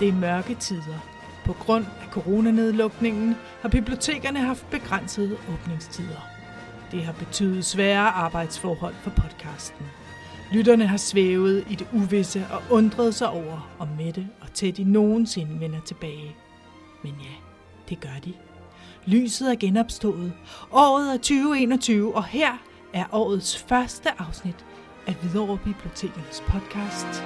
Det er mørke tider. På grund af coronanedlukningen har bibliotekerne haft begrænsede åbningstider. Det har betydet svære arbejdsforhold for podcasten. Lytterne har svævet i det uvisse og undret sig over, om Mette og Teddy nogensinde vender tilbage. Men ja, det gør de. Lyset er genopstået. Året er 2021, og her er årets første afsnit af Hvidovre Bibliotekernes podcast.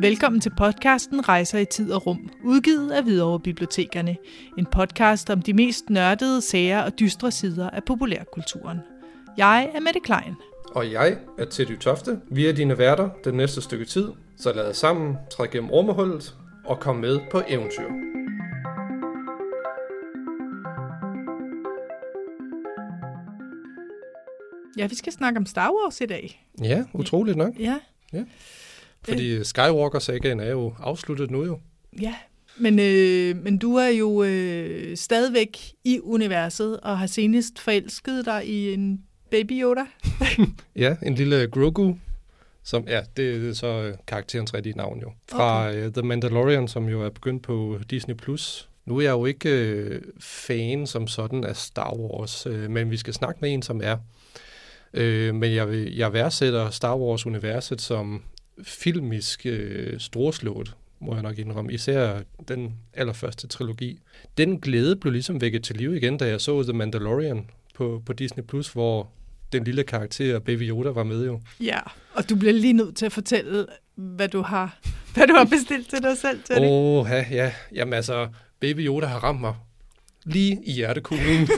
Velkommen til podcasten Rejser i tid og rum, udgivet af Hvidovre Bibliotekerne. En podcast om de mest nørdede sager og dystre sider af populærkulturen. Jeg er Mette Klein. Og jeg er Teddy Tofte. Vi er dine værter den næste stykke tid, så lad os sammen træde gennem rummehullet og komme med på eventyr. Ja, vi skal snakke om Star Wars i dag. Ja, utroligt nok. Ja, Fordi Skywalker-sagaen er jo afsluttet nu jo. ja. Men, øh, men du er jo øh, stadigvæk i universet og har senest forelsket dig i en baby Yoda. Ja, en lille Grogu, som ja, det er så øh, karakterens rigtige navn jo. Fra okay. uh, The Mandalorian, som jo er begyndt på Disney+. Plus. Nu er jeg jo ikke øh, fan som sådan af Star Wars, øh, men vi skal snakke med en, som er. Øh, men jeg, jeg værdsætter Star Wars-universet som filmisk øh, storslået, må jeg nok indrømme. Især den allerførste trilogi. Den glæde blev ligesom vækket til liv igen, da jeg så The Mandalorian på, på Disney+, Plus, hvor den lille karakter Baby Yoda var med jo. Ja, og du bliver lige nødt til at fortælle, hvad du har, hvad du har bestilt til dig selv det. Åh, ja, ja. Jamen altså, Baby Yoda har ramt mig lige i hjertekuglen.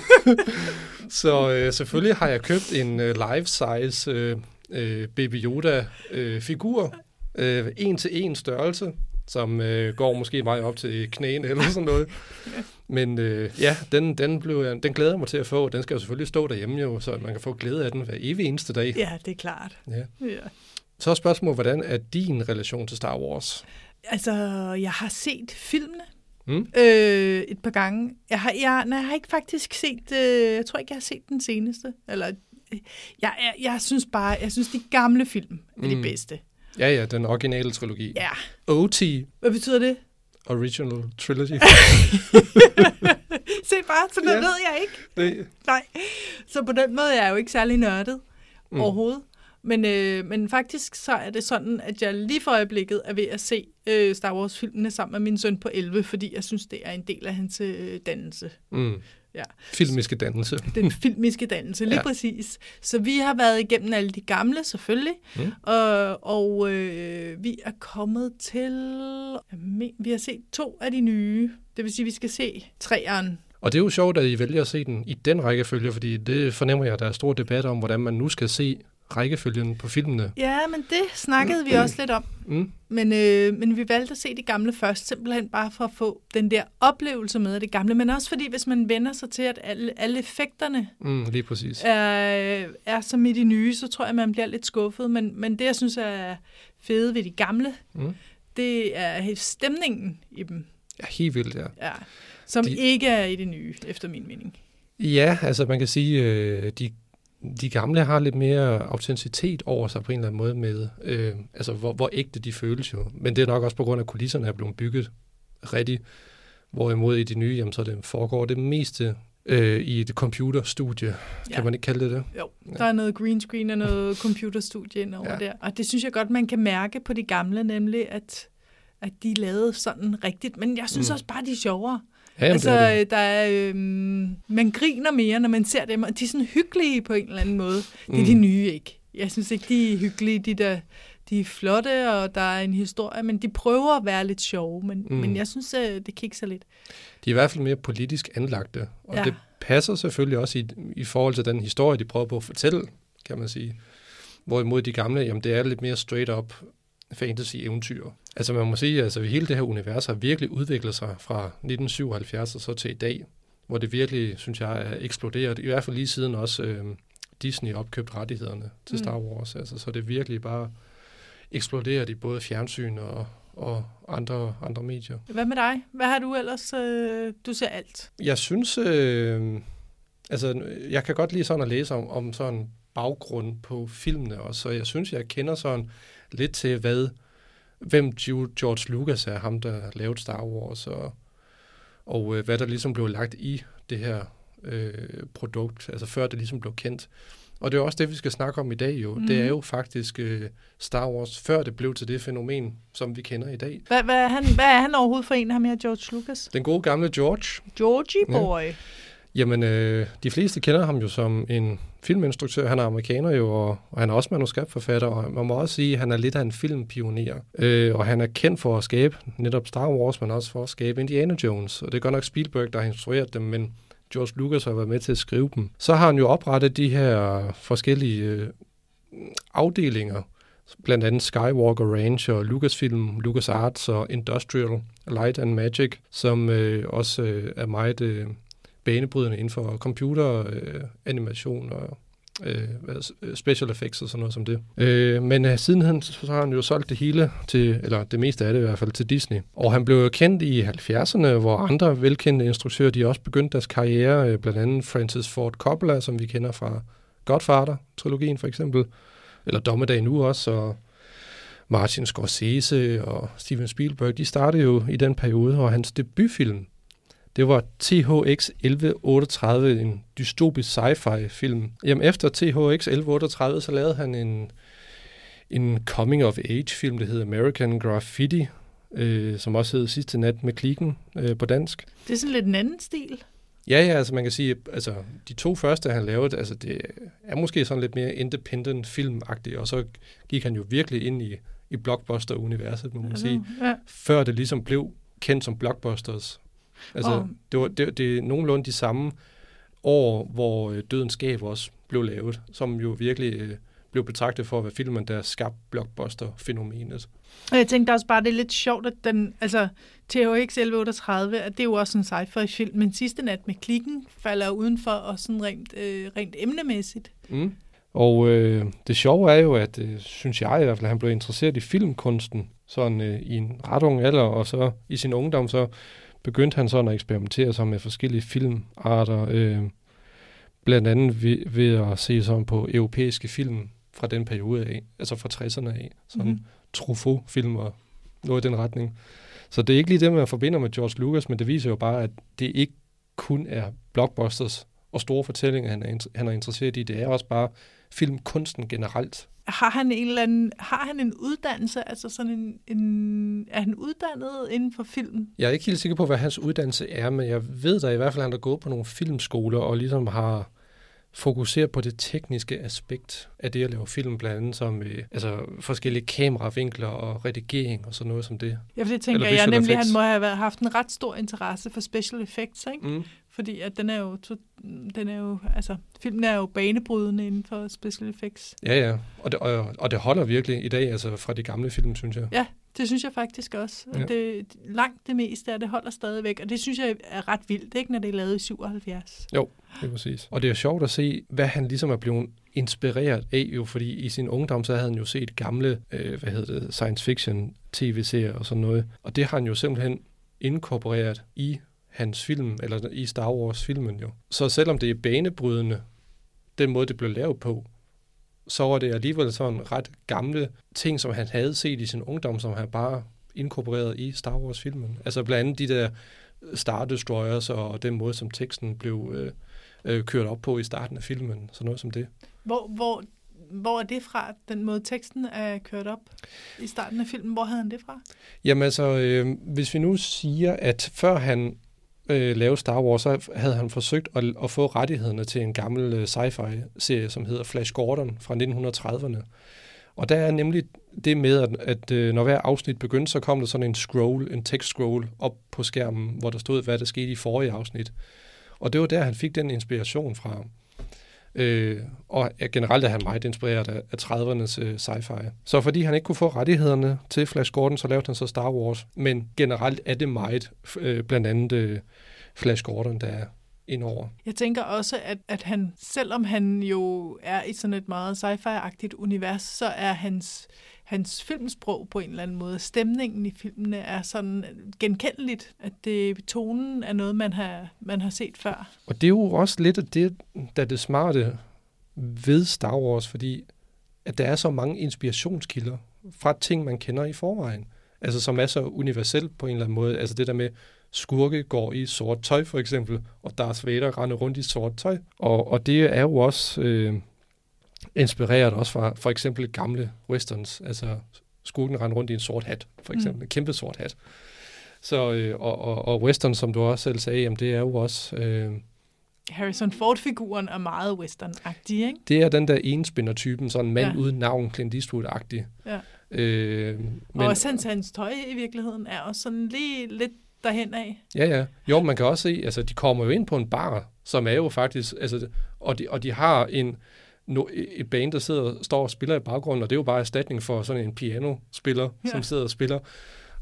så øh, selvfølgelig har jeg købt en øh, life-size øh, øh, Baby Yoda-figur. Øh, en til en størrelse, som øh, går måske vej op til knæene eller sådan noget. Men øh, ja, den, den, blev jeg, den glæder jeg mig til at få. Den skal jo selvfølgelig stå derhjemme jo, så man kan få glæde af den hver evig eneste dag. Ja, det er klart. Ja. Ja. Så er spørgsmålet, hvordan er din relation til Star Wars? Altså, jeg har set filmene Mm? øh, et par gange. Jeg har, jeg, nej, jeg har ikke faktisk set, øh, jeg tror ikke, jeg har set den seneste. Eller, øh, jeg, jeg, jeg synes bare, jeg synes, de gamle film er de Mm. bedste. Ja, ja, den originale trilogi. Ja. OT, Hvad betyder det? Original Trilogy. Se bare, så noget Ja. ved jeg ikke. det, Nej. Så på den måde er jeg jo ikke særlig nørdet mm. overhovedet. Men, øh, men faktisk så er det sådan, at jeg lige for øjeblikket er ved at se øh, Star Wars-filmene sammen med min søn på 11, fordi jeg synes, det er en del af hans øh, dannelse. mm. Ja. Filmiske dannelse. Den filmiske dannelse, lige Ja. præcis. Så vi har været igennem alle de gamle, selvfølgelig. Mm. Og, og øh, vi er kommet til... Vi har set to af de nye. Det vil sige, at vi skal se træeren. Og det er jo sjovt, at I vælger at se den i den rækkefølge, fordi det fornemmer jeg, at der er stor debat om, hvordan man nu skal se rækkefølgen på filmene. Ja, men det snakkede vi også lidt om. Mm. Men, øh, men vi valgte at se de gamle først, simpelthen bare for at få den der oplevelse med af det gamle. Men også fordi, hvis man vender sig til, at alle, alle effekterne Mm, lige præcis. er, er som i de nye, så tror jeg, man bliver lidt skuffet. Men, men det, jeg synes er fede ved de gamle, Mm. det er stemningen i dem, Ja, helt vildt, ja. ja, som de... ikke er i det nye, efter min mening. Ja, altså man kan sige, øh, de, de gamle har lidt mere autenticitet over sig på en eller anden måde med, øh, altså hvor, hvor ægte de føles jo. Men det er nok også på grund af, at kulisserne er blevet bygget rigtigt. Hvorimod i de nye, jamen, så det foregår det meste øh, i et computerstudie. Ja. Ja. Kan man ikke kalde det det? Jo, der er noget green screen og noget computerstudie ind over Ja. ja. der. Og det synes jeg godt, man kan mærke på de gamle, nemlig at, at de er lavet sådan rigtigt. Men jeg synes mm. også bare, de er sjovere. Ja, altså, det det. øh, der er, øhm, man griner mere, når man ser dem, og de er sådan hyggelige på en eller anden måde. Det er Mm. de nye ikke. Jeg synes ikke, de er hyggelige, de der... De er flotte, og der er en historie, men de prøver at være lidt sjove, men, Mm. men jeg synes, øh, det kikser lidt. De er i hvert fald mere politisk anlagte, og. Ja. det passer selvfølgelig også i, i forhold til den historie, de prøver på at fortælle, kan man sige. Hvorimod de gamle, jamen det er lidt mere straight up fantasy-eventyr. Altså man må sige, at altså, hele det her univers har virkelig udviklet sig fra 1977 og så til i dag, hvor det virkelig, synes jeg, er eksploderet. I hvert fald lige siden også øh, Disney opkøbt rettighederne til Star Wars. Altså, så det virkelig bare eksploderet i både fjernsyn og, og andre, andre medier. Hvad med dig? Hvad har du ellers? Øh, du ser alt. Jeg synes, øh, altså jeg kan godt lide sådan at læse om, om sådan baggrund på filmene også, så jeg synes, jeg kender sådan lidt til, hvad, hvem George Lucas er, ham der lavede Star Wars, og, og øh, hvad der ligesom blev lagt i det her øh, produkt, altså før det ligesom blev kendt. Og det er også det, vi skal snakke om i dag jo. Mm. Det er jo faktisk øh, Star Wars, før det blev til det fænomen, som vi kender i dag. Hvad, hvad, er, han, hvad er han overhovedet for en, ham her George Lucas? Den gode gamle George. Georgie boy. Ja. Jamen, øh, de fleste kender ham jo som en filminstruktør. Han er amerikaner jo, og, og han er også manuskriptforfatter, og man må også sige, at han er lidt af en filmpioner. Øh, og han er kendt for at skabe netop Star Wars, men også for at skabe Indiana Jones. Og det er godt nok Spielberg, der har instrueret dem, men George Lucas har været med til at skrive dem. Så har han jo oprettet de her forskellige øh, afdelinger, blandt andet Skywalker Ranch og Lucasfilm, LucasArts og Industrial Light and Magic, som øh, også øh, er meget øh, banebrydende inden for computer, øh, animation og øh, special effects og sådan noget som det. Øh, men øh, sidenhen så har han jo solgt det hele til, eller det meste af det i hvert fald, til Disney. Og han blev kendt i 70'erne, hvor andre velkendte instruktører, de også begyndte deres karriere, øh, blandt andet Francis Ford Coppola, som vi kender fra Godfather-trilogien for eksempel, eller Dommedag nu også, og Martin Scorsese og Steven Spielberg, de startede jo i den periode, og hans debutfilm, det var THX 1138, en dystopisk sci-fi film. Jamen efter THX 1138, så lavede han en, en coming of age film, der hedder American Graffiti, øh, som også hed Sidste nat med klikken øh, på dansk. Det er sådan lidt en anden stil. Ja, ja, altså man kan sige, altså de to første, han lavede, altså det er måske sådan lidt mere independent filmagtigt, og så gik han jo virkelig ind i, i blockbuster-universet, må man sige, ja. før det ligesom blev kendt som blockbusters. Altså, oh. det, var, det, det er nogenlunde de samme år, hvor øh, Dødens Skab også blev lavet, som jo virkelig øh, blev betragtet for at være filmen, der skabte blockbuster-fænomenet. Og jeg tænkte også bare, det er lidt sjovt, at den, altså THX 1138, at det er jo også en sci-fi film, men sidste nat med klikken falder udenfor, og sådan rent, øh, rent emnemæssigt. Mm. Og øh, det sjove er jo, at øh, synes jeg i hvert fald, at han blev interesseret i filmkunsten, sådan øh, i en ret ung alder, og så i sin ungdom, så begyndte han sådan at eksperimentere sig med forskellige filmarter, øh, blandt andet ved, ved at se sådan på europæiske film fra den periode af, altså fra 60'erne af, sådan mm-hmm. Truffaut-film og noget i den retning. Så det er ikke lige det, man forbinder med George Lucas, men det viser jo bare, at det ikke kun er blockbusters og store fortællinger, han er, han er interesseret i. Det er også bare filmkunsten generelt har han en eller anden, har han en uddannelse, altså sådan en, en, er han uddannet inden for film? Jeg er ikke helt sikker på, hvad hans uddannelse er, men jeg ved da i hvert fald, at han har gået på nogle filmskoler og ligesom har fokuseret på det tekniske aspekt af det at lave film, blandt andet som øh, altså forskellige kameravinkler og redigering og sådan noget som det. Ja, for det tænker jeg, jeg nemlig, han må have haft en ret stor interesse for special effects, ikke? Mm. Fordi at den er jo, den er jo, altså, filmen er jo banebrydende inden for special effects. Ja, ja, og det, og, og det holder virkelig i dag, altså fra de gamle film, synes jeg. Ja, det synes jeg faktisk også. Ja. Det, langt det meste af det holder stadigvæk, og det synes jeg er ret vildt, ikke, når det er lavet i 77. Jo, det er præcis. Og det er sjovt at se, hvad han ligesom er blevet inspireret af, jo, fordi i sin ungdom, så havde han jo set gamle, øh, hvad hedder det, science fiction tv-serier og sådan noget. Og det har han jo simpelthen inkorporeret i hans film, eller i Star Wars-filmen jo. Så selvom det er banebrydende, den måde, det blev lavet på, så var det alligevel sådan ret gamle ting, som han havde set i sin ungdom, som han bare inkorporeret i Star Wars-filmen. Altså blandt andet de der Star Destroyers og den måde, som teksten blev øh, øh, kørt op på i starten af filmen. Sådan noget som det. Hvor, hvor, hvor er det fra, den måde teksten er kørt op i starten af filmen? Hvor havde han det fra? Jamen altså, øh, hvis vi nu siger, at før han øh, lave Star Wars, så havde han forsøgt at, at få rettighederne til en gammel øh, sci-fi-serie, som hedder Flash Gordon fra 1930'erne. Og der er nemlig det med, at, at øh, når hver afsnit begyndte, så kom der sådan en scroll, en tekst-scroll op på skærmen, hvor der stod, hvad der skete i forrige afsnit. Og det var der, han fik den inspiration fra. Øh, og er generelt er han meget inspireret af, af 30'ernes øh, sci-fi. Så fordi han ikke kunne få rettighederne til Flash Gordon, så lavede han så Star Wars. Men generelt er det meget, øh, blandt andet øh, Flash Gordon, der er indover. Jeg tænker også, at, at han, selvom han jo er i sådan et meget sci-fi-agtigt univers, så er hans, hans filmsprog på en eller anden måde, stemningen i filmene er sådan genkendeligt, at det, tonen er noget, man har, man har set før. Og det er jo også lidt af det, der er det smarte ved Star Wars, fordi at der er så mange inspirationskilder fra ting, man kender i forvejen. Altså som er så universelt på en eller anden måde. Altså det der med, skurke går i sort tøj for eksempel, og Darth Vader render rundt i sort tøj. Og, og det er jo også øh, inspireret også fra for eksempel gamle westerns. Altså skurken render rundt i en sort hat, for eksempel. Mm. En kæmpe sort hat. Så, øh, og, og, og western, som du også selv sagde, jamen det er jo også... Øh, Harrison Ford-figuren er meget western-agtig, ikke? Det er den der enspinner-typen, sådan en mand ja. uden navn, Clint Eastwood-agtig. Ja. Øh, men, og også hans, hans tøj i virkeligheden er også sådan lige lidt derhen af. Ja, ja. Jo, man kan også se, altså de kommer jo ind på en bar, som er jo faktisk, altså, og de, og de har en, no, et band, der sidder, står og spiller i baggrunden, og det er jo bare erstatning for sådan en pianospiller, ja. som sidder og spiller.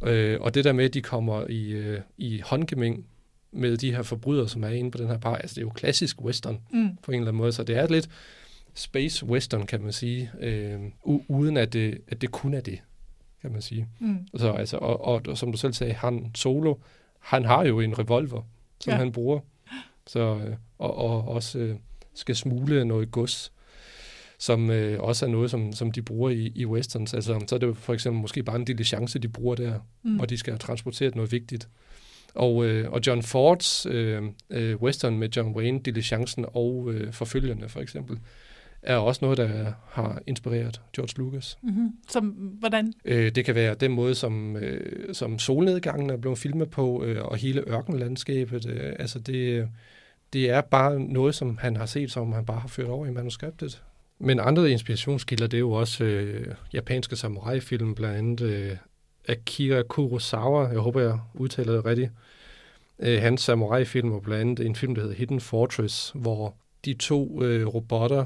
Øh, og det der med, at de kommer i, øh, i håndgemæng med de her forbrydere, som er inde på den her bar, altså det er jo klassisk western mm. på en eller anden måde, så det er lidt space western, kan man sige, øh, uden at det, at det kun er det kan man sige. Mm. Så, altså, og, og, og som du selv sagde, han solo, han har jo en revolver, som ja. han bruger, så, øh, og, og også øh, skal smule noget gods, som øh, også er noget, som, som de bruger i, i westerns. Altså, så er det jo for eksempel måske bare en lille chance, de bruger der, mm. hvor de skal have transporteret noget vigtigt. Og, øh, og John Fords øh, øh, western med John Wayne, Diligencen og øh, Forfølgerne for eksempel, er også noget, der har inspireret George Lucas. Mm-hmm. Som, hvordan? Øh, det kan være den måde, som, øh, som solnedgangen er blevet filmet på, øh, og hele ørkenlandskabet. Øh, altså det, det er bare noget, som han har set, som han bare har ført over i manuskriptet. Men andre inspirationskilder, det er jo også øh, japanske samurai-film, blandt andet øh, Akira Kurosawa, jeg håber, jeg udtaler det rigtigt. Øh, hans samurai-film var blandt andet en film, der hedder Hidden Fortress, hvor de to øh, robotter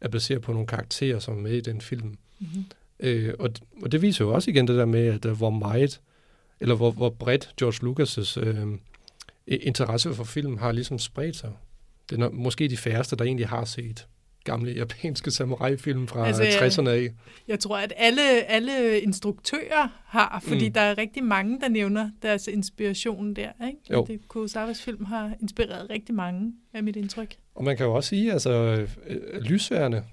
er baseret på nogle karakterer, som er med i den film. Mm-hmm. Øh, og, og det viser jo også igen det der med, at uh, hvor meget, eller hvor, hvor bredt George Lucas' øh, interesse for film har ligesom spredt sig. Det er måske de færreste, der egentlig har set gamle japanske samurai-film fra altså, 60'erne af. Jeg tror, at alle, alle instruktører har, fordi mm. der er rigtig mange, der nævner deres inspiration der. Ikke? Jo. Det, Kurosawas film har inspireret rigtig mange, af mit indtryk. Og man kan jo også sige, altså øh, lysværende,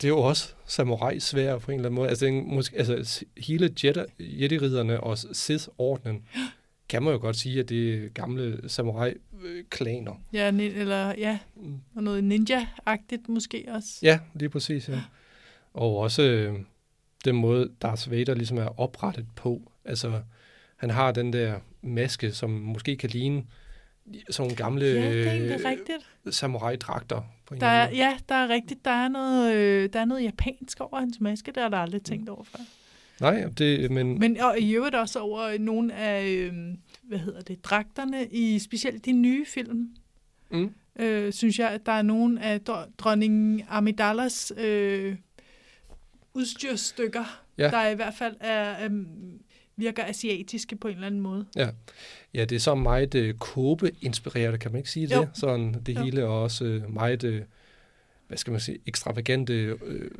det er jo også samurai-svær på en eller anden måde. Altså, måske, altså hele Jedi-ridderne og Sith-ordnen kan man jo godt sige, at det er gamle samurai-klaner. Ja, eller ja, og noget ninja-agtigt måske også. Ja, lige præcis, ja. Og også øh, den måde, Darth Vader ligesom er oprettet på. Altså, han har den der maske, som måske kan ligne sådan gamle ja, øh, samurai-dragter. På en der er, ja, der er rigtigt. Der er, noget, øh, der er noget japansk over hans maske, der har jeg aldrig tænkt over før. Nej, det, men... Men og i øvrigt også over nogle af, øh, hvad hedder det, dragterne i specielt de nye film. Mm. Øh, synes jeg, at der er nogle af dronning Amidalas øh, udstyrstykker, ja. der i hvert fald er, øh, virker asiatiske på en eller anden måde. Ja, ja det er så meget øh, kåbe-inspireret, kan man ikke sige det? Jo. Sådan det jo. hele, og også øh, meget... Øh, hvad skal man sige, ekstravagante øh,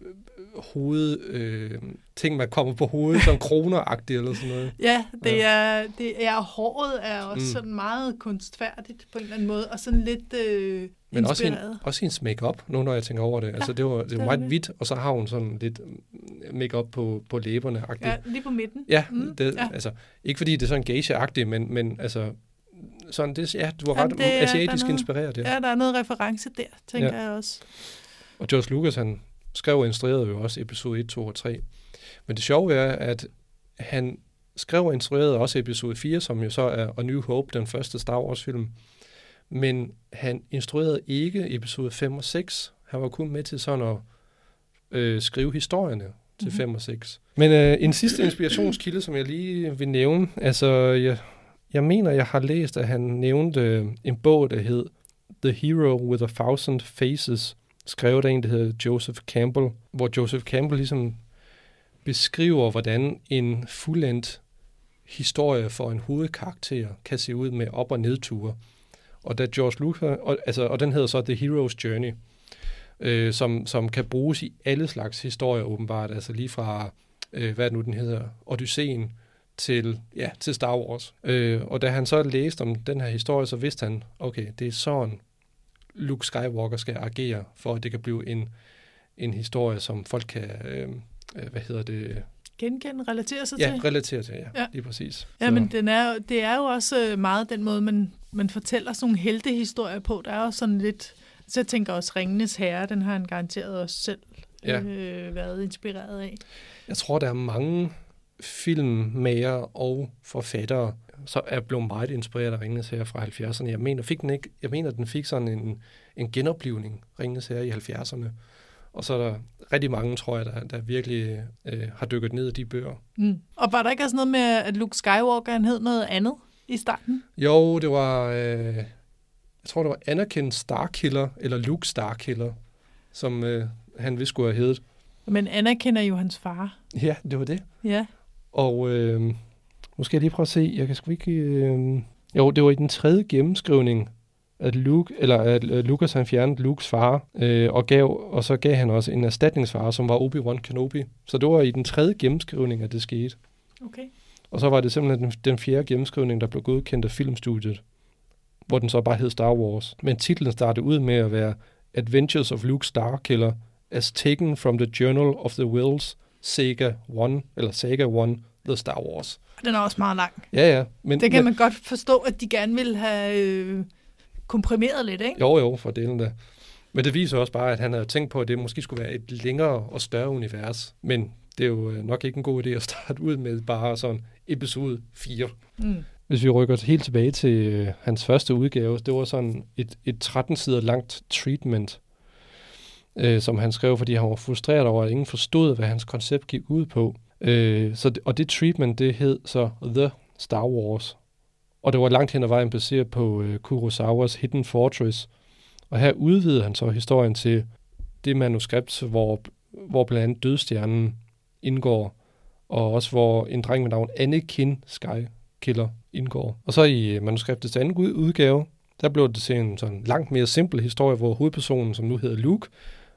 hoved, øh, ting, man kommer på hovedet, som kroner eller sådan noget. Ja, det, ja. Er, det er, håret er også mm. sådan meget kunstfærdigt på en eller anden måde, og sådan lidt øh, Men også, en, også hendes makeup nu når jeg tænker over det. Ja, altså, det var, det var meget hvidt, og så har hun sådan lidt makeup på, på læberne. -agtigt. Ja, lige på midten. Ja, mm, det, ja. altså, ikke fordi det er sådan geisha-agtigt, men, men altså, sådan det, ja, du har ret det, asiatisk noget, inspireret. Ja. ja, der er noget reference der, tænker ja. jeg også. Og George Lucas, han skrev og instruerede jo også episode 1, 2 og 3. Men det sjove er, at han skrev og instruerede også episode 4, som jo så er A New Hope, den første Star Wars-film. Men han instruerede ikke episode 5 og 6. Han var kun med til sådan at øh, skrive historierne til mm-hmm. 5 og 6. Men øh, en sidste inspirationskilde, som jeg lige vil nævne, altså jeg, jeg mener, jeg har læst, at han nævnte øh, en bog, der hed The Hero with a Thousand Faces, skrevet af en, der hedder Joseph Campbell, hvor Joseph Campbell ligesom beskriver, hvordan en fuldendt historie for en hovedkarakter kan se ud med op- og nedture. Og da George Lucas, og, altså, og den hedder så The Hero's Journey, øh, som, som kan bruges i alle slags historier åbenbart, altså lige fra, øh, hvad nu den hedder, Odysseen, til, ja, til Star Wars. Øh, og da han så læste om den her historie, så vidste han, okay, det er sådan, Luke Skywalker skal agere, for at det kan blive en, en historie, som folk kan, øh, øh hvad hedder det, genkende, relatere sig ja, til. relatere til, ja, ja. lige præcis. Ja, så. men den er, det er jo også øh, meget den måde, man, man fortæller sådan nogle heltehistorier på. Der er jo sådan lidt, så jeg tænker også Ringenes Herre, den har han garanteret også selv ja. øh, været inspireret af. Jeg tror, der er mange filmmager og forfattere, så er blevet meget inspireret af Ringenes Herre fra 70'erne. Jeg mener, fik den ikke, jeg mener, den fik sådan en, en genoplivning, Ringenes Herre i 70'erne. Og så er der rigtig mange, tror jeg, der, der virkelig øh, har dykket ned i de bøger. Mm. Og var der ikke også noget med, at Luke Skywalker han hed noget andet i starten? Jo, det var, øh, jeg tror, det var Anakin Starkiller, eller Luke Starkiller, som øh, han vist skulle have heddet. Men Anakin er jo hans far. Ja, det var det. Ja. Og øh, nu skal jeg lige prøve at se, jeg kan sgu ikke... Øh, jo, det var i den tredje gennemskrivning at Luke, eller at Lucas han fjernede Lukes far, øh, og, gav, og så gav han også en erstatningsfar, som var Obi-Wan Kenobi. Så det var i den tredje gennemskrivning, at det skete. Okay. Og så var det simpelthen den, den fjerde gennemskrivning, der blev godkendt af filmstudiet, hvor den så bare hed Star Wars. Men titlen startede ud med at være Adventures of Luke Starkiller, as taken from the Journal of the Wills, Saga 1, eller Saga 1, The Star Wars. Den er også meget lang. Ja, ja. Men, det kan men, man godt forstå, at de gerne vil have... Øh komprimeret lidt, ikke? Jo, jo, for delen da. Men det viser også bare, at han havde tænkt på, at det måske skulle være et længere og større univers. Men det er jo øh, nok ikke en god idé at starte ud med bare sådan episode 4. Mm. Hvis vi rykker helt tilbage til øh, hans første udgave, det var sådan et, et 13 sider langt treatment, øh, som han skrev, fordi han var frustreret over, at ingen forstod, hvad hans koncept gik ud på. Øh, så, og det treatment, det hed så The Star Wars. Og det var langt hen ad vejen baseret på øh, Kurosawas Hidden Fortress. Og her udvidede han så historien til det manuskript, hvor, hvor blandt andet Dødstjernen indgår, og også hvor en dreng med navn Anakin Skykiller indgår. Og så i øh, manuskriptets anden udgave, der blev det til en sådan langt mere simpel historie, hvor hovedpersonen, som nu hedder Luke,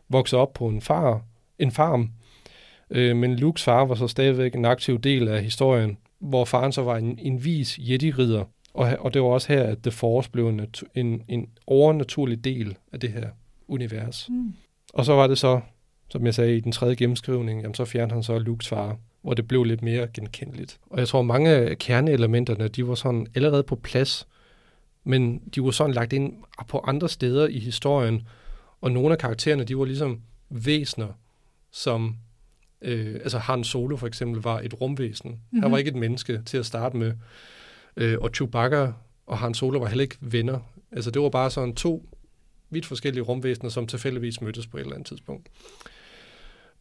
vokser op på en far, en farm, øh, men Lukes far var så stadigvæk en aktiv del af historien, hvor faren så var en, en vis jedi-ridder. Og, og det var også her, at The Force blev en, en, en overnaturlig del af det her univers. Mm. Og så var det så, som jeg sagde i den tredje gennemskrivning, jamen så fjernede han så Lukes far, hvor det blev lidt mere genkendeligt. Og jeg tror, mange af kerneelementerne, de var sådan allerede på plads, men de var sådan lagt ind på andre steder i historien, og nogle af karaktererne, de var ligesom væsner, som Øh, altså Han Solo for eksempel var et rumvæsen. Mm-hmm. Han var mhm. ikke et menneske til at starte med. Øh, og Chewbacca og Han Solo var heller ikke venner. Altså det var bare sådan to vidt forskellige rumvæsener, som tilfældigvis mødtes på et eller andet tidspunkt.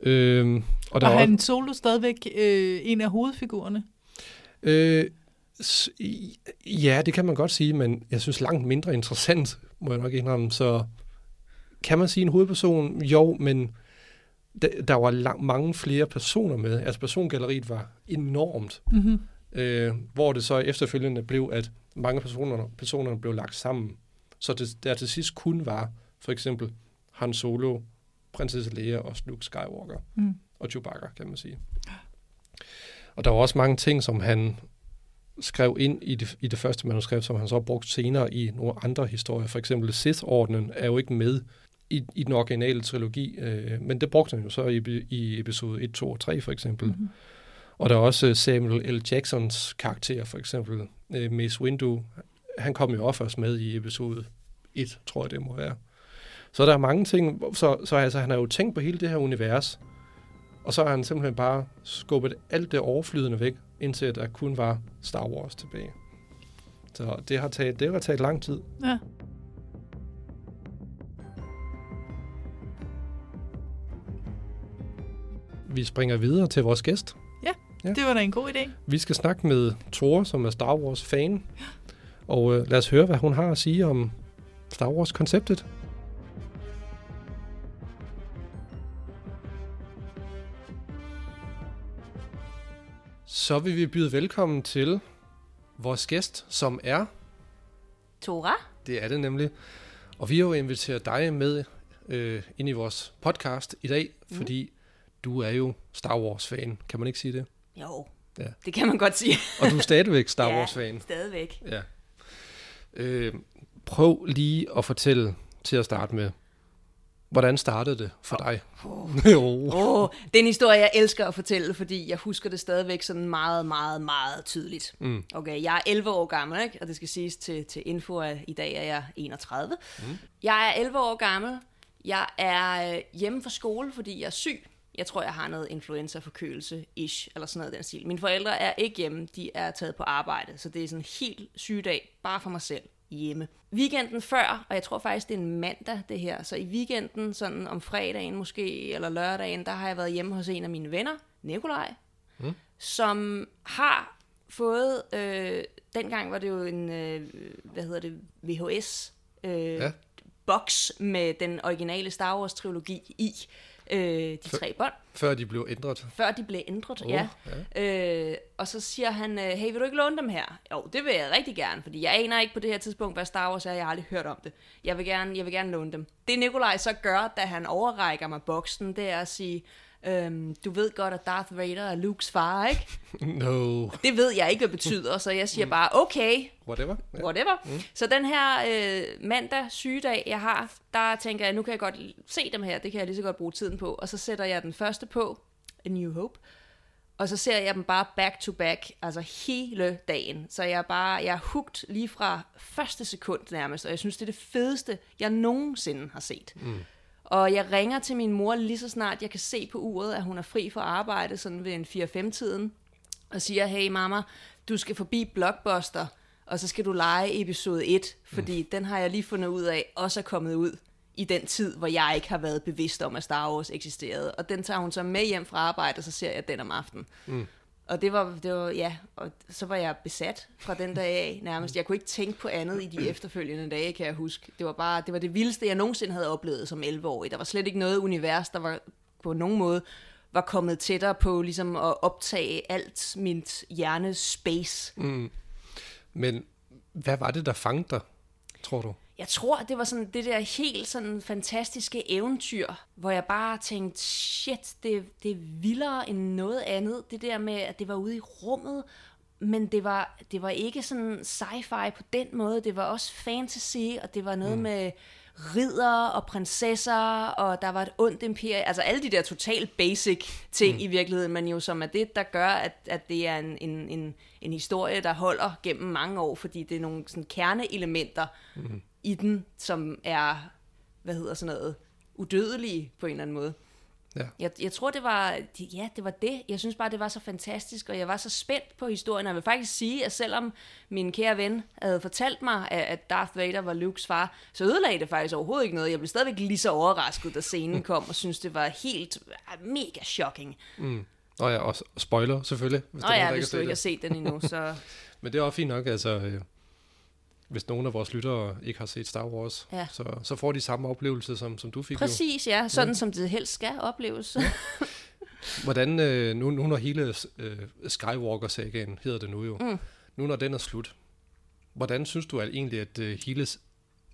Øh, og der og Han også... Solo stadigvæk øh, en af hovedfigurerne? Øh, ja, det kan man godt sige, men jeg synes langt mindre interessant, må jeg nok indrømme. Så kan man sige en hovedperson? Jo, men der var lang, mange flere personer med. Altså persongalleriet var enormt. Mm-hmm. Øh, hvor det så efterfølgende blev, at mange personer, personer blev lagt sammen. Så det, der til sidst kun var for eksempel Han Solo, Prinsesse Leia og Luke Skywalker. Mm. Og Chewbacca, kan man sige. Og der var også mange ting, som han skrev ind i det, i det første manuskript, som han så brugte senere i nogle andre historier. For eksempel Sith-ordenen er jo ikke med i, i den originale trilogi, øh, men det brugte han jo så i, i episode 1, 2 og 3 for eksempel. Mm-hmm. Og der er også Samuel L. Jacksons karakter, for eksempel øh, Mace Windu. Han kom jo også først med i episode 1, tror jeg det må være. Så der er mange ting, så, så altså, han har jo tænkt på hele det her univers, og så har han simpelthen bare skubbet alt det overflydende væk, indtil der kun var Star Wars tilbage. Så det har taget, det har taget lang tid. Ja. vi springer videre til vores gæst. Ja, ja, det var da en god idé. Vi skal snakke med Tore, som er Star Wars-fan. Ja. Og øh, lad os høre, hvad hun har at sige om Star Wars-konceptet. Så vil vi byde velkommen til vores gæst, som er... Tora. Det er det nemlig. Og vi har jo inviteret dig med øh, ind i vores podcast i dag, mm. fordi du er jo Star Wars-fan, kan man ikke sige det? Jo, Ja. det kan man godt sige. Og du er stadigvæk Star Ja. Wars-fan. Stadigvæk. Ja. Øh, prøv lige at fortælle til at starte med, hvordan startede det for dig? jo. Åh, oh, det er en historie, jeg elsker at fortælle, fordi jeg husker det stadigvæk sådan meget, meget, meget tydeligt. Mm. Okay, jeg er 11 år gammel, ikke? og det skal siges til, til info, at i dag er jeg 31. Mm. Jeg er 11 år gammel. Jeg er øh, hjemme fra skole, fordi jeg er syg. Jeg tror, jeg har noget influenza-forkølelse-ish, eller sådan noget den stil. Mine forældre er ikke hjemme, de er taget på arbejde, så det er sådan en helt sygedag, bare for mig selv hjemme. Weekenden før, og jeg tror faktisk, det er en mandag, det her, så i weekenden, sådan om fredagen måske, eller lørdagen, der har jeg været hjemme hos en af mine venner, Nikolaj, mm. som har fået, øh, dengang var det jo en, øh, hvad hedder det, VHS, øh, Ja. boks med den originale Star Wars-trilogi i, øh, de tre bånd, Før de blev ændret. før de blev ændret, Åh, ja. Øh, og så siger han, øh, hey, vil du ikke låne dem her? Jo, det vil jeg rigtig gerne, fordi jeg aner ikke på det her tidspunkt, hvad Star Wars er, jeg har aldrig hørt om det. Jeg vil gerne, jeg vil gerne låne dem. Det Nikolaj så gør, da han overrækker mig boksen, det er at sige, øhm, du ved godt, at Darth Vader er Lukes far, ikke? No. Det ved jeg ikke, hvad betyder, så jeg siger bare, okay, Whatever. Ja. whatever. Mm. Så den her øh, mandag sygedag, jeg har, der tænker jeg, nu kan jeg godt se dem her, det kan jeg lige så godt bruge tiden på. Og så sætter jeg den første på, A New Hope, og så ser jeg dem bare back to back, altså hele dagen. Så jeg er bare, jeg er hugt lige fra første sekund nærmest, og jeg synes, det er det fedeste, jeg nogensinde har set. Mm. Og jeg ringer til min mor lige så snart jeg kan se på uret, at hun er fri fra arbejde, sådan ved en 4-5-tiden, og siger, hey mamma, du skal forbi Blockbuster, og så skal du lege episode 1, fordi mm. den har jeg lige fundet ud af, også er kommet ud i den tid, hvor jeg ikke har været bevidst om, at Star Wars eksisterede. Og den tager hun så med hjem fra arbejde, og så ser jeg den om aftenen. Mm. Og det var, det var, ja, og så var jeg besat fra den dag af nærmest. Jeg kunne ikke tænke på andet i de efterfølgende dage, kan jeg huske. Det var bare, det var det vildeste, jeg nogensinde havde oplevet som 11-årig. Der var slet ikke noget univers, der var på nogen måde var kommet tættere på ligesom at optage alt mit hjernes space. Men hvad var det, der fangede dig, tror du? Jeg tror, det var sådan det der helt sådan fantastiske eventyr, hvor jeg bare tænkte, shit, det, det er vildere end noget andet. Det der med, at det var ude i rummet, men det var, det var ikke sådan sci-fi på den måde. Det var også fantasy, og det var noget mm. med ridder og prinsesser, og der var et ondt imperie. Altså alle de der totalt basic ting mm. i virkeligheden, men jo som er det, der gør, at, at det er en, en, en, en historie, der holder gennem mange år, fordi det er nogle sådan kerneelementer mm. I den, som er, hvad hedder sådan noget, udødelige på en eller anden måde. Ja. Jeg, jeg tror, det var, det- ja, det var det. Jeg synes bare, det var så fantastisk, og jeg var så spændt på historien. Og jeg vil faktisk sige, at selvom min kære ven havde fortalt mig, at- at Darth Vader var Lukes far, så ødelagde det faktisk overhovedet ikke noget. Jeg blev stadigvæk lige så overrasket, da scenen kom, og synes det var helt ah, mega shocking. Nå ja, og spoiler selvfølgelig. Hvis Nå er ja, nogen, der hvis du ikke har set den endnu, så... Men det er også fint nok, altså... Hvis nogen af vores lyttere ikke har set Star Wars, Ja. så, så får de samme oplevelse, som, som du fik jo. Præcis, ja. Sådan som det helst skal opleves. Hvordan, øh, nu, nu når hele øh, Skywalker-sagaen hedder det nu jo, mm. nu når den er slut, hvordan synes du at egentlig, at øh, hele,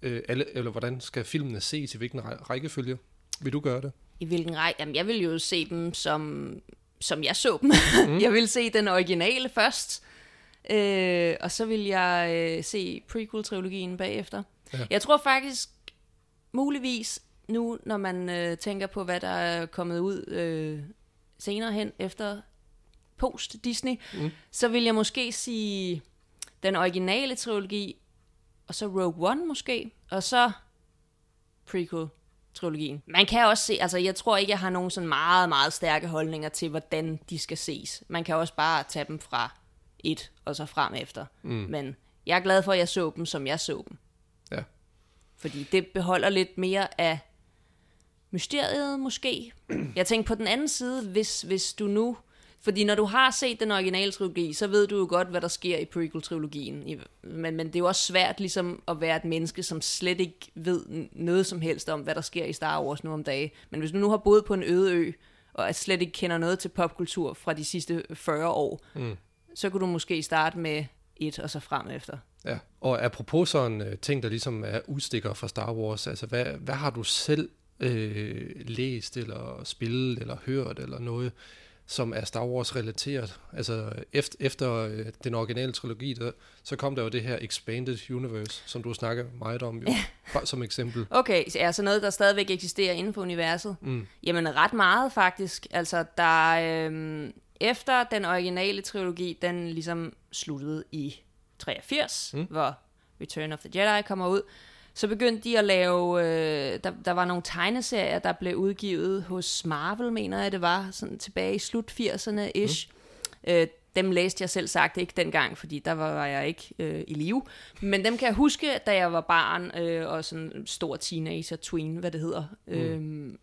øh, alle, eller hvordan skal filmene ses, i hvilken ræ- rækkefølge? Vil du gøre det? I hvilken række? Jamen, jeg vil jo se dem, som, som jeg så dem. Mm. jeg vil se den originale først, øh, og så vil jeg øh, se prequel-trilogien bagefter. Ja. Jeg tror faktisk, muligvis, nu når man øh, tænker på, hvad der er kommet ud øh, senere hen efter post-Disney, mm. så vil jeg måske sige den originale trilogi, og så Rogue One måske, og så prequel trilogien. Man kan også se, altså jeg tror ikke, jeg har nogen sådan meget, meget stærke holdninger til, hvordan de skal ses. Man kan også bare tage dem fra et, og så frem efter. Mm. Men jeg er glad for, at jeg så dem, som jeg så dem. Ja. Fordi det beholder lidt mere af mysteriet, måske. Jeg tænker på den anden side, hvis, hvis du nu... Fordi når du har set den originale trilogi, så ved du jo godt, hvad der sker i prequel-trilogien. Men, men det er jo også svært ligesom at være et menneske, som slet ikke ved noget som helst om, hvad der sker i Star Wars nu om dagen. Men hvis du nu har boet på en øde ø, og slet ikke kender noget til popkultur fra de sidste 40 år, mm. Så kunne du måske starte med et og så frem efter. Ja, og apropos sådan uh, ting, der ligesom er udstikker fra Star Wars, altså hvad, hvad har du selv øh, læst, eller spillet, eller hørt, eller noget, som er Star Wars-relateret. Altså, efter, efter øh, den originale trilogi, der, så kom der jo det her Expanded Universe, som du snakker meget om, jo, bare som eksempel. Okay, så er så noget, der stadigvæk eksisterer inden for universet? Mm. Jamen, ret meget faktisk. Altså, der... Øh, efter den originale trilogi, den ligesom sluttede i 83, mm. hvor Return of the Jedi kommer ud, så begyndte de at lave, øh, der, der var nogle tegneserier, der blev udgivet hos Marvel, mener jeg det var, sådan tilbage i slut 80'erne ish. Mm. Øh, dem læste jeg selv sagt ikke dengang, fordi der var, jeg ikke øh, i live. Men dem kan jeg huske, da jeg var barn øh, og sådan stor teenager, tween, hvad det hedder. Mm. Øh,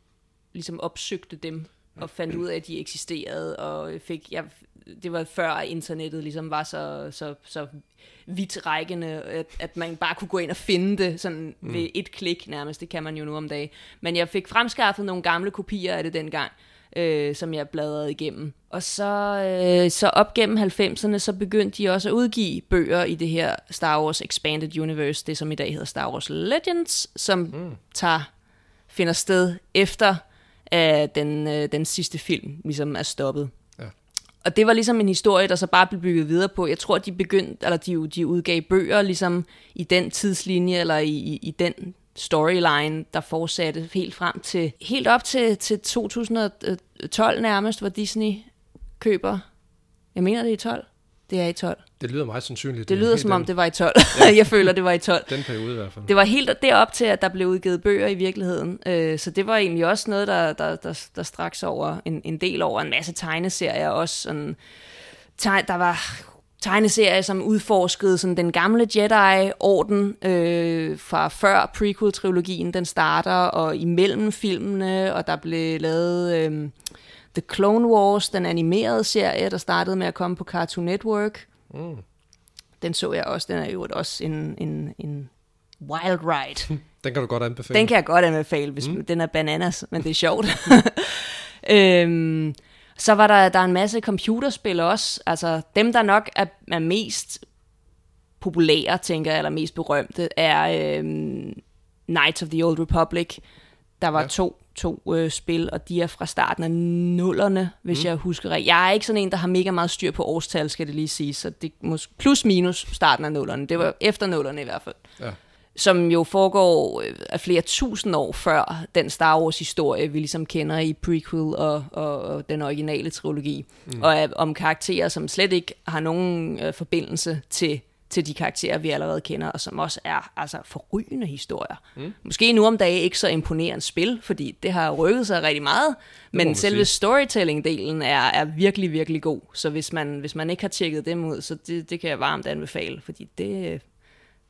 ligesom opsøgte dem og fandt ud af, at de eksisterede, og fik, jeg, det var før internettet ligesom var så, så, så vidtrækkende, at, at man bare kunne gå ind og finde det sådan mm. ved et klik nærmest, det kan man jo nu om dagen. Men jeg fik fremskaffet nogle gamle kopier af det dengang, øh, som jeg bladrede igennem. Og så, øh, så op gennem 90'erne, så begyndte de også at udgive bøger i det her Star Wars Expanded Universe, det som i dag hedder Star Wars Legends, som mm. tager, finder sted efter at den, øh, den sidste film ligesom er stoppet. Og det var ligesom en historie, der så bare blev bygget videre på. Jeg tror, de begyndte, eller de, de udgav bøger ligesom i den tidslinje, eller i, i, i den storyline, der fortsatte helt frem til, helt op til, til 2012 nærmest, hvor Disney køber, jeg mener det er i 12, det er i 12. Det lyder meget sandsynligt. Det, det lyder som om, det var i 12. Ja. jeg føler, det var i 12. Den periode i hvert fald. Det var helt derop til, at der blev udgivet bøger i virkeligheden. Øh, så det var egentlig også noget, der, der, der, der straks over en, en del over en masse tegneserier. Også sådan, der var tegneserier, som udforskede sådan den gamle Jedi-orden øh, fra før prequel-trilogien den starter, og imellem filmene, og der blev lavet... Øh, The Clone Wars, den animerede serie, der startede med at komme på Cartoon Network. Mm. Den så jeg også. Den er jo også en, en, en wild ride. Den kan du godt anbefale. Den kan jeg godt anbefale, hvis mm. den er bananas, men det er sjovt. øhm, så var der, der er en masse computerspil også. Altså dem, der nok er, er mest populære, tænker jeg, eller mest berømte, er øhm, Knights of the Old Republic. Der var ja. to to øh, spil, og de er fra starten af nullerne, hvis mm. jeg husker rigtigt. Jeg er ikke sådan en, der har mega meget styr på årstal, skal det lige sige, så det er plus minus starten af nullerne. Det var efter nullerne i hvert fald. Ja. Som jo foregår øh, af flere tusind år før den Star Wars historie, vi ligesom kender i prequel og, og, og den originale trilogi. Mm. Og er, om karakterer, som slet ikke har nogen øh, forbindelse til til de karakterer, vi allerede kender, og som også er altså forrygende historier. Mm. Måske nu om dagen ikke så imponerende spil, fordi det har rykket sig rigtig meget, men selve storytelling-delen er, er virkelig, virkelig god. Så hvis man, hvis man ikke har tjekket dem ud, så det, det kan jeg varmt anbefale, fordi det,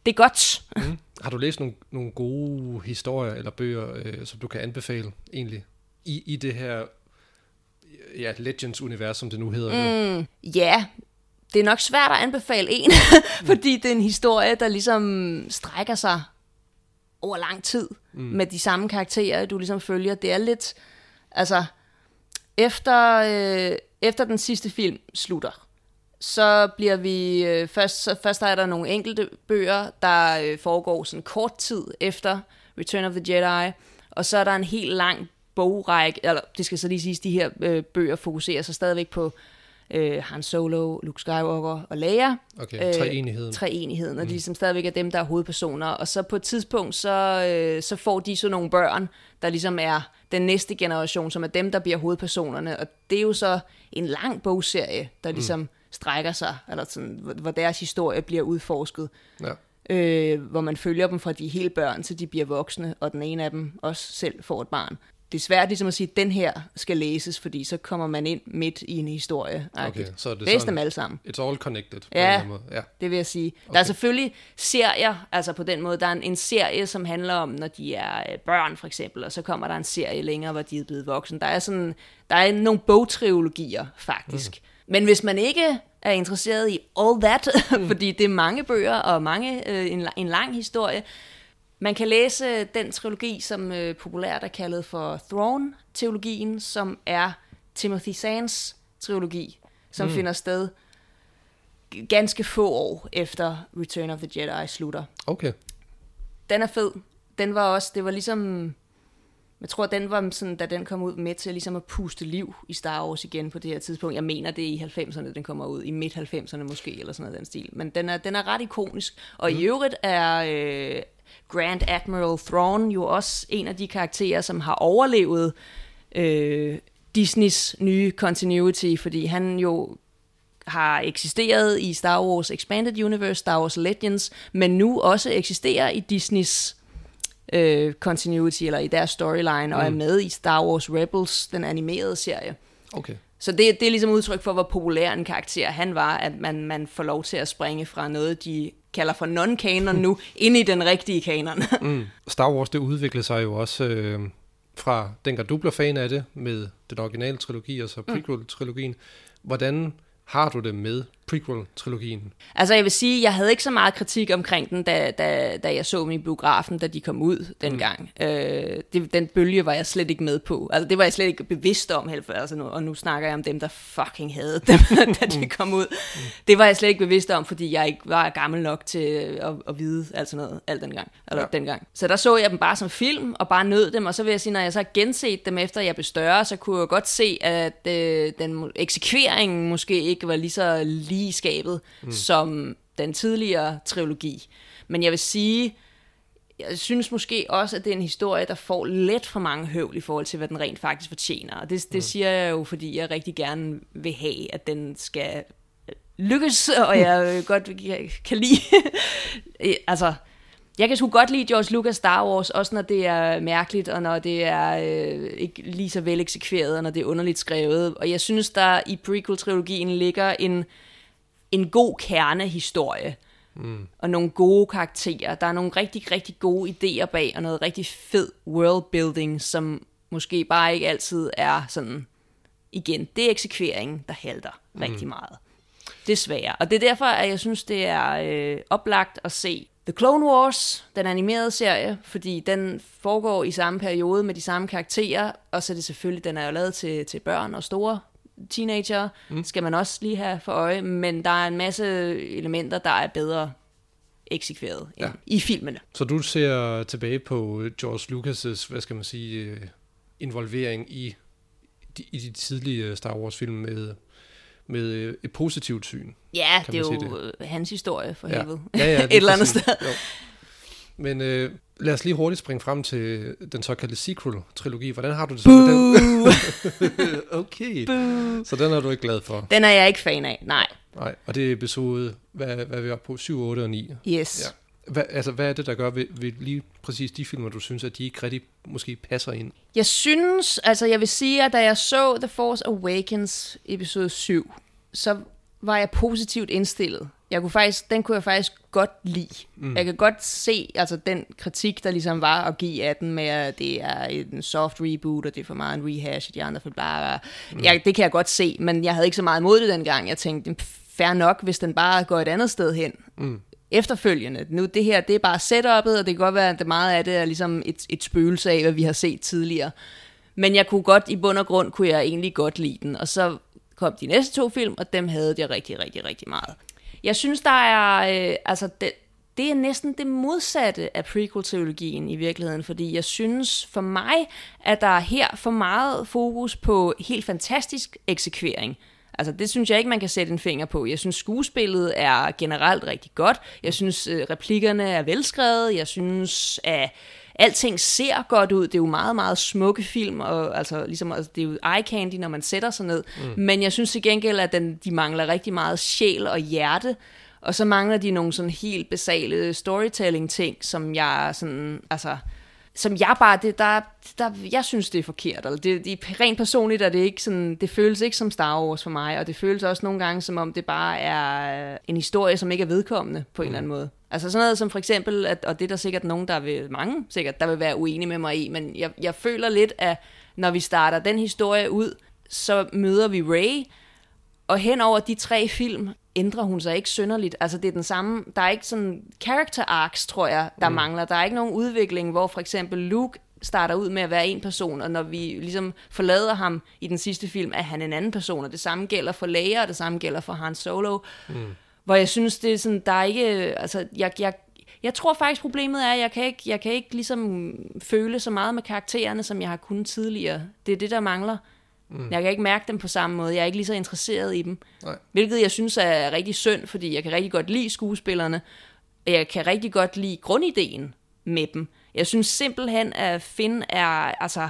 det er godt. Mm. Har du læst nogle, nogle gode historier eller bøger, øh, som du kan anbefale egentlig i, i det her ja, Legends-univers, som det nu hedder? Mm, ja, det er nok svært at anbefale en, fordi det er en historie, der ligesom strækker sig over lang tid mm. med de samme karakterer, du ligesom følger. Det er lidt, altså, efter, øh, efter den sidste film slutter, så bliver vi, øh, først, så, først er der nogle enkelte bøger, der øh, foregår sådan kort tid efter Return of the Jedi, og så er der en helt lang bogrække, eller det skal så lige siges, de her øh, bøger fokuserer sig stadigvæk på øh, Han Solo, Luke Skywalker og Leia. Okay, tre enigheden. Tre enigheden, og mm. de ligesom stadigvæk er dem, der er hovedpersoner. Og så på et tidspunkt, så, øh, så får de så nogle børn, der ligesom er den næste generation, som er dem, der bliver hovedpersonerne. Og det er jo så en lang bogserie, der mm. ligesom mm. strækker sig, eller sådan, hvor deres historie bliver udforsket. Ja. Øh, hvor man følger dem fra de hele børn, til de bliver voksne, og den ene af dem også selv får et barn det er svært ligesom at sige, at den her skal læses, fordi så kommer man ind midt i en historie. Okay, så er det Læs dem alle sammen. It's all connected. På ja, en måde. ja, det vil jeg sige. Okay. Der er selvfølgelig serier, altså på den måde, der er en, en serie, som handler om, når de er øh, børn for eksempel, og så kommer der en serie længere, hvor de er blevet voksen. Der er sådan, der er nogle bogtriologier faktisk. Mm. Men hvis man ikke er interesseret i all that, mm. fordi det er mange bøger og mange øh, en, en lang historie, man kan læse den trilogi, som øh, populært er kaldet for Throne-teologien, som er Timothy Sands trilogi, som mm. finder sted ganske få år efter Return of the Jedi slutter. Okay. Den er fed. Den var også, det var ligesom, jeg tror, den var sådan, da den kom ud med til ligesom at puste liv i Star Wars igen på det her tidspunkt. Jeg mener, det er i 90'erne, den kommer ud. I midt-90'erne måske, eller sådan noget den stil. Men den er, den er ret ikonisk. Og mm. i øvrigt er øh, Grand Admiral Thrawn jo også en af de karakterer, som har overlevet øh, Disneys nye continuity, fordi han jo har eksisteret i Star Wars Expanded Universe, Star Wars Legends, men nu også eksisterer i Disneys øh, continuity, eller i deres storyline, mm. og er med i Star Wars Rebels, den animerede serie. Okay. Så det, det er ligesom udtryk for, hvor populær en karakter han var, at man, man får lov til at springe fra noget, de kalder for non-canon nu, ind i den rigtige kanon. Mm. Star Wars, det udviklede sig jo også øh, fra dengang du blev fan af det, med den originale trilogi, og så prequel-trilogien. Hvordan har du det med prequel-trilogien? Altså jeg vil sige, jeg havde ikke så meget kritik omkring den, da, da, da jeg så dem i biografen, da de kom ud dengang. Mm. Øh, det, den bølge var jeg slet ikke med på. Altså det var jeg slet ikke bevidst om, helt, altså nu, og nu snakker jeg om dem, der fucking havde dem, da de kom ud. Mm. Det var jeg slet ikke bevidst om, fordi jeg ikke var gammel nok til at, at vide alt sådan noget, alt dengang, eller Ja. ja. dengang. Så der så jeg dem bare som film, og bare nød dem, og så vil jeg sige, når jeg så har genset dem efter jeg blev større, så kunne jeg godt se, at øh, den eksekveringen måske ikke var lige så lige skabet, mm. som den tidligere trilogi. Men jeg vil sige, jeg synes måske også, at det er en historie, der får lidt for mange høvl i forhold til, hvad den rent faktisk fortjener. Og det, det siger jeg jo, fordi jeg rigtig gerne vil have, at den skal lykkes, og jeg godt kan lide... Altså, jeg kan sgu godt lide George Lucas Star Wars, også når det er mærkeligt, og når det er øh, ikke lige så vel eksekveret, og når det er underligt skrevet. Og jeg synes, der i prequel-trilogien ligger en, en god kernehistorie, mm. og nogle gode karakterer. Der er nogle rigtig, rigtig gode idéer bag, og noget rigtig fed worldbuilding, som måske bare ikke altid er sådan, igen, det er eksekveringen, der halter mm. rigtig meget. Desværre. Og det er derfor, at jeg synes, det er øh, oplagt at se The Clone Wars, den animerede serie, fordi den foregår i samme periode med de samme karakterer, og så er det selvfølgelig, den er jo lavet til, til børn og store teenager, mm. skal man også lige have for øje, men der er en masse elementer, der er bedre eksekveret Ja. i filmene. Så du ser tilbage på George Lucas' hvad skal man sige, øh, involvering i de, i de tidlige Star Wars-film med, med øh, et positivt syn. Ja, det er jo øh, hans historie for Ja. helvede. Ja, ja, Et eller andet sted. Jo. Men øh, lad os lige hurtigt springe frem til den såkaldte sequel-trilogi. Hvordan har du det så med den? okay. Så den er du ikke glad for? Den er jeg ikke fan af, nej. Nej, og det er episode, hvad, hvad er vi oppe på? 7, 8 og 9. Yes. Ja. Hvad, altså, hvad er det, der gør ved, ved lige præcis de filmer, du synes, at de ikke rigtig måske passer ind? Jeg synes, altså jeg vil sige, at da jeg så The Force Awakens episode 7, så var jeg positivt indstillet. Jeg kunne faktisk, den kunne jeg faktisk godt lide. Mm. Jeg kan godt se altså den kritik, der ligesom var at give af den med, at det er en soft reboot, og det er for meget en rehash, og de andre for bla. Mm. Jeg, det kan jeg godt se, men jeg havde ikke så meget imod det dengang. Jeg tænkte, fair nok, hvis den bare går et andet sted hen. Mm efterfølgende. Nu det her, det er bare setup'et, og det kan godt være, at det meget af det er ligesom et, et spøgelse af, hvad vi har set tidligere. Men jeg kunne godt, i bund og grund, kunne jeg egentlig godt lide den. Og så kom de næste to film, og dem havde jeg rigtig, rigtig, rigtig meget. Jeg synes, der er, øh, altså det, det er næsten det modsatte af prequel-teologien i virkeligheden, fordi jeg synes for mig, at der er her for meget fokus på helt fantastisk eksekvering. Altså, det synes jeg ikke, man kan sætte en finger på. Jeg synes, skuespillet er generelt rigtig godt. Jeg synes, øh, replikkerne er velskrevet. Jeg synes, at alting ser godt ud. Det er jo meget, meget smukke film, og altså, ligesom, altså, det er jo eye candy, når man sætter sig ned. Mm. Men jeg synes til gengæld, at den, de mangler rigtig meget sjæl og hjerte. Og så mangler de nogle sådan helt basale storytelling-ting, som jeg sådan, altså som jeg bare, det, der, der, jeg synes, det er forkert. Eller det, det, rent personligt er det ikke sådan, det føles ikke som Star Wars for mig, og det føles også nogle gange, som om det bare er en historie, som ikke er vedkommende på en mm. eller anden måde. Altså sådan noget som for eksempel, at, og det er der sikkert nogen, der vil, mange sikkert, der vil være uenige med mig i, men jeg, jeg føler lidt, at når vi starter den historie ud, så møder vi Ray, og hen over de tre film ændrer hun sig ikke synderligt. Altså det er den samme, der er ikke sådan character arcs, tror jeg, der mm. mangler. Der er ikke nogen udvikling, hvor for eksempel Luke starter ud med at være en person, og når vi ligesom forlader ham i den sidste film, er han en anden person, og det samme gælder for Leia, og det samme gælder for Han Solo. Mm. Hvor jeg synes, det er sådan, der er ikke, altså, jeg, jeg, jeg tror faktisk, problemet er, at jeg kan ikke, jeg kan ikke ligesom føle så meget med karaktererne, som jeg har kunnet tidligere. Det er det, der mangler. Mm. Jeg kan ikke mærke dem på samme måde. Jeg er ikke lige så interesseret i dem. Nej. Hvilket jeg synes er rigtig synd, fordi jeg kan rigtig godt lide skuespillerne, og jeg kan rigtig godt lide grundideen med dem. Jeg synes simpelthen, at Finn er, altså,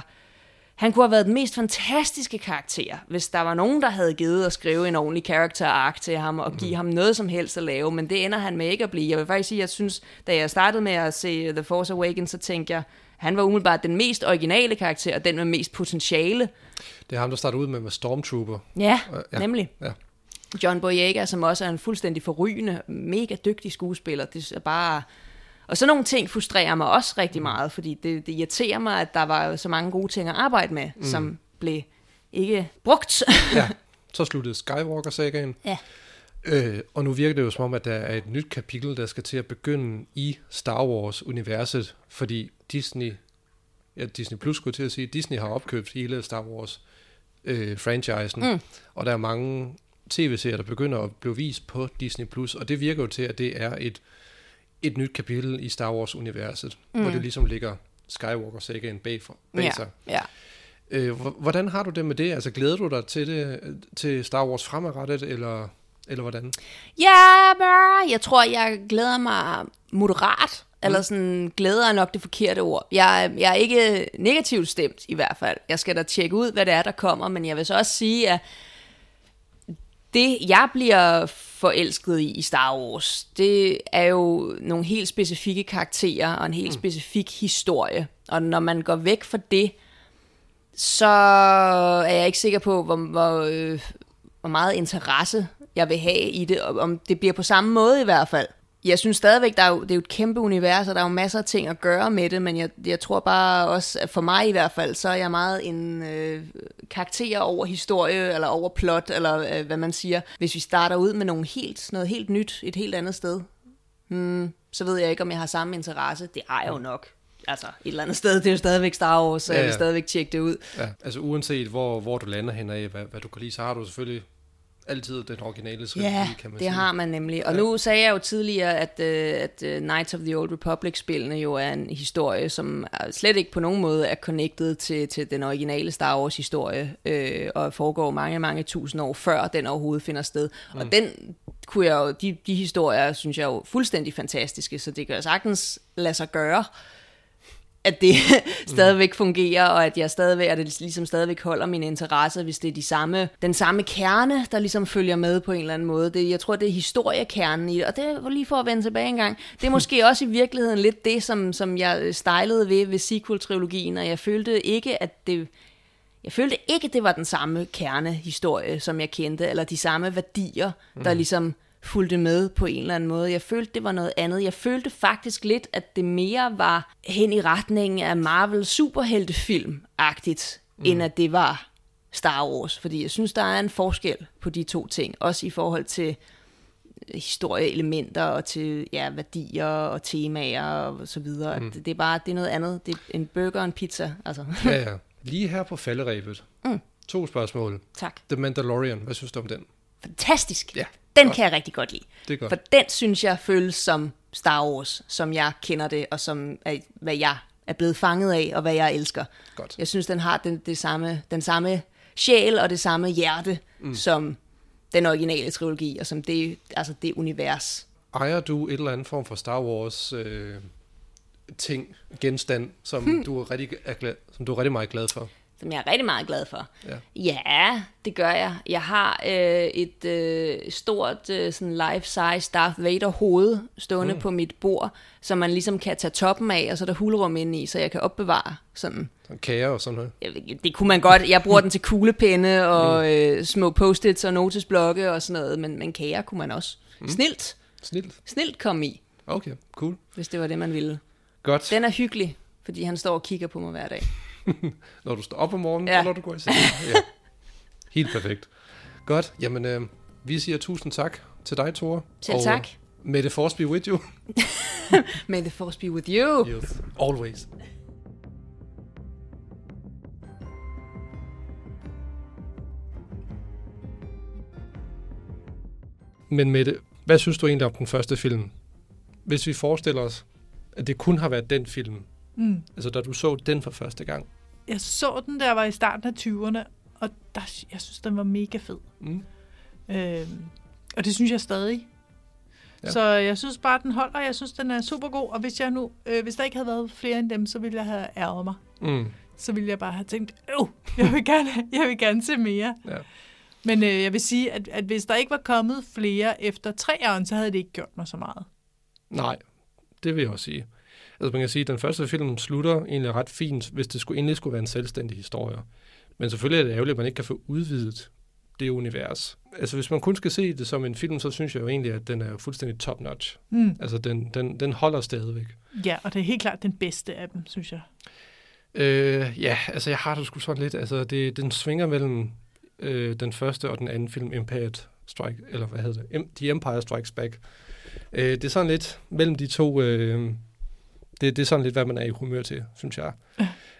han kunne have været den mest fantastiske karakter, hvis der var nogen, der havde givet at skrive en ordentlig character arc til ham, og give mm. ham noget som helst at lave, men det ender han med ikke at blive. Jeg vil faktisk sige, at jeg synes, da jeg startede med at se The Force Awakens, så tænkte jeg, han var umiddelbart den mest originale karakter, og den med mest potentiale. Det er ham, der starter ud med, med Stormtrooper. Ja, Ja. ja. nemlig. Ja. John Boyega, som også er en fuldstændig forrygende, mega dygtig skuespiller. Det er bare... Og sådan nogle ting frustrerer mig også rigtig meget, fordi det, det irriterer mig, at der var så mange gode ting at arbejde med, mm. som blev ikke brugt. ja. Så sluttede Skywalker-sagaen. ja. Øh, og nu virker det jo som om, at der er et nyt kapitel, der skal til at begynde i Star Wars-universet, fordi Disney, ja, Disney Plus skulle til at sige, Disney har opkøbt hele Star Wars-franchisen, øh, mm. og der er mange tv-serier, der begynder at blive vist på Disney Plus, og det virker jo til, at det er et, et nyt kapitel i Star Wars-universet, mm. hvor det ligesom ligger Skywalker-sagaen bag, for, bag ja. sig. ja. Øh, hvordan har du det med det? Altså glæder du dig til det til Star Wars fremadrettet, eller, eller hvordan? Ja, jeg tror, jeg glæder mig moderat, eller sådan, glæder er nok det forkerte ord. Jeg, jeg er ikke negativt stemt i hvert fald. Jeg skal da tjekke ud, hvad det er, der kommer, men jeg vil så også sige, at det, jeg bliver forelsket i i Star Wars, det er jo nogle helt specifikke karakterer og en helt mm. specifik historie. Og når man går væk fra det, så er jeg ikke sikker på, hvor, hvor, øh, hvor meget interesse jeg vil have i det, om det bliver på samme måde i hvert fald. Jeg synes stadigvæk, der er jo, det er jo et kæmpe univers, og der er jo masser af ting at gøre med det, men jeg, jeg tror bare også, at for mig i hvert fald, så er jeg meget en øh, karakter over historie, eller over plot, eller øh, hvad man siger. Hvis vi starter ud med nogle helt, noget helt nyt, et helt andet sted, hmm, så ved jeg ikke, om jeg har samme interesse. Det har jeg jo nok. Altså, et eller andet sted, det er jo stadigvæk Star Wars, så Ja, jeg vil ja. stadigvæk tjekke det ud. Ja, altså uanset hvor, hvor du lander hen af, hvad, hvad du kan lide, så har du selvfølgelig altid den originale trilogi, Ja, kan man det sige. har man nemlig. Og Ja. nu sagde jeg jo tidligere, at, uh, at uh, Knights of the Old Republic-spillene jo er en historie, som er slet ikke på nogen måde er connected til, til den originale Star Wars-historie, øh, og foregår mange, mange tusind år før den overhovedet finder sted. Mm. Og den kunne jeg jo, de, de historier synes jeg jo fuldstændig fantastiske, så det kan jo sagtens lade sig gøre at det stadigvæk fungerer, og at jeg stadigvæk, at det ligesom stadigvæk holder min interesse, hvis det er de samme, den samme kerne, der ligesom følger med på en eller anden måde. Det, jeg tror, det er historiekernen i det, og det var lige for at vende tilbage en gang. Det er måske også i virkeligheden lidt det, som, som jeg stejlede ved ved sequel-trilogien, og jeg følte ikke, at det... Jeg følte ikke, det var den samme kernehistorie, som jeg kendte, eller de samme værdier, der ligesom fulgte med på en eller anden måde. Jeg følte, det var noget andet. Jeg følte faktisk lidt, at det mere var hen i retningen af Marvel superheltefilm-agtigt, mm. end at det var Star Wars. Fordi jeg synes, der er en forskel på de to ting. Også i forhold til historieelementer og til ja, værdier og temaer og så videre. Mm. At det er bare det er noget andet. Det er en burger og en pizza. Altså. Ja, ja. Lige her på falderæbet. Mm. To spørgsmål. tak. The Mandalorian, hvad synes du om den? Fantastisk. Ja, Den godt. kan jeg rigtig godt lide. Det er godt. For den synes jeg føles som Star Wars, som jeg kender det, og som er, hvad jeg er blevet fanget af, og hvad jeg elsker. Godt. Jeg synes, den har den, det samme, den samme sjæl og det samme hjerte, mm. som den originale trilogi, og som det, altså det univers. Ejer du et eller andet form for Star Wars øh, ting, genstand, som, hmm. du er rigtig, er glad, som du er rigtig meget glad for? Som jeg er rigtig meget glad for. Ja. Ja, det gør jeg. Jeg har øh, et øh, stort øh, sådan life-size Darth Vader hoved stående mm. på mit bord, som man ligesom kan tage toppen af, og så er der hulrum inde i, så jeg kan opbevare sådan. Sådan Kager og sådan noget. Jeg, det kunne man godt. Jeg bruger den til kuglepenne og øh, små post-its og notesblokke og sådan noget, men, men kager kunne man også. Mm. Snilt. Snilt. Snilt kom i, Okay, cool. hvis det var det, man ville. Godt. Den er hyggelig, fordi han står og kigger på mig hver dag. når du står op om morgenen, ja. og når du går i seng. Ja. Helt perfekt. Godt, jamen øh, vi siger tusind tak til dig, Tore. Selv tak. May the force be with you. may the force be with you. Yes, always. Men Mette, hvad synes du egentlig om den første film? Hvis vi forestiller os, at det kun har været den film, mm. altså da du så den for første gang, jeg så den, jeg var i starten af 20'erne, og der, jeg synes, den var mega fed. Mm. Øhm, og det synes jeg stadig. Ja. Så jeg synes bare, den holder. Jeg synes, den er super god. Og hvis, jeg nu, øh, hvis der ikke havde været flere end dem, så ville jeg have ærget mig. Mm. Så ville jeg bare have tænkt, øh, jeg vil gerne, jeg vil gerne se mere. Ja. Men øh, jeg vil sige, at, at hvis der ikke var kommet flere efter treeren, så havde det ikke gjort mig så meget. Nej, det vil jeg også sige. Altså man kan sige, at den første film slutter egentlig ret fint, hvis det skulle, endelig skulle være en selvstændig historie. Men selvfølgelig er det ærgerligt, at man ikke kan få udvidet det univers. Altså hvis man kun skal se det som en film, så synes jeg jo egentlig, at den er fuldstændig top-notch. Mm. Altså den, den, den holder stadigvæk. Ja, og det er helt klart den bedste af dem, synes jeg. Øh, ja, altså jeg har det sgu sådan lidt, altså det, den svinger mellem øh, den første og den anden film, Empire Strike, eller hvad hedder det, The Empire Strikes Back. Øh, det er sådan lidt mellem de to, øh, det, det er sådan lidt, hvad man er i humør til, synes jeg.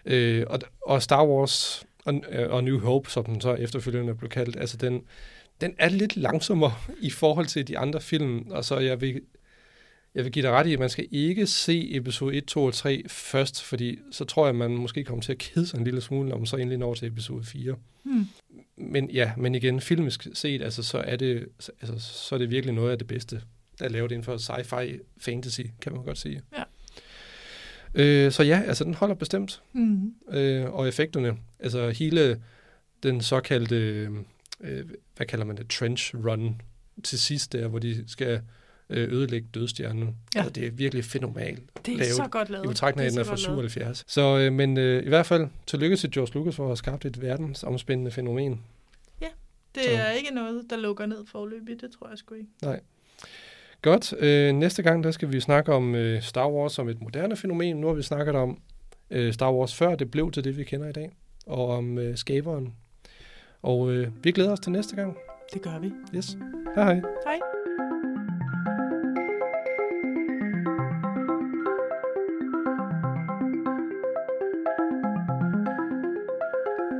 Øh, og, og Star Wars og, og New Hope, som den så efterfølgende blev kaldt, altså den, den er lidt langsommere i forhold til de andre film, og så jeg vil, jeg vil give dig ret i, at man skal ikke se episode 1, 2 og 3 først, fordi så tror jeg, at man måske kommer til at kede sig en lille smule, når man så endelig når til episode 4. Mm. Men ja, men igen, filmisk set, altså, så, er det, altså, så er det virkelig noget af det bedste, der er lavet inden for sci-fi fantasy, kan man godt sige. Ja. Øh, så ja, altså den holder bestemt. Mm. Øh, og effekterne, altså hele den såkaldte, øh, hvad kalder man det, trench run til sidst der, hvor de skal øh, ødelægge dødstjernen. Ja. Altså, det er virkelig fænomenalt Det er Lavet så godt lavet. i betragtning af, at den er fra godt lavet. 77. Så, øh, men øh, i hvert fald, tillykke til George Lucas for at have skabt et verdensomspændende fænomen. Det Så- er ikke noget, der lukker ned forløbig. Det tror jeg sgu ikke. Godt. Øh, næste gang, der skal vi snakke om øh, Star Wars som et moderne fænomen. Nu har vi snakket om øh, Star Wars før det blev til det, vi kender i dag. Og om øh, skaberen. Og øh, vi glæder os til næste gang. Det gør vi. Yes. Hej hej. Hej.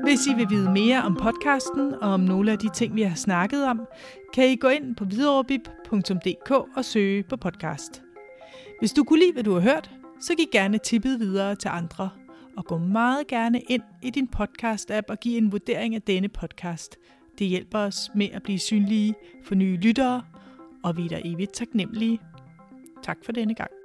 Hvis I vil vide mere om podcasten og om nogle af de ting, vi har snakket om, kan I gå ind på viderebib.dk og søge på podcast. Hvis du kunne lide, hvad du har hørt, så giv gerne tippet videre til andre. Og gå meget gerne ind i din podcast-app og giv en vurdering af denne podcast. Det hjælper os med at blive synlige for nye lyttere, og vi er der evigt taknemmelige. Tak for denne gang.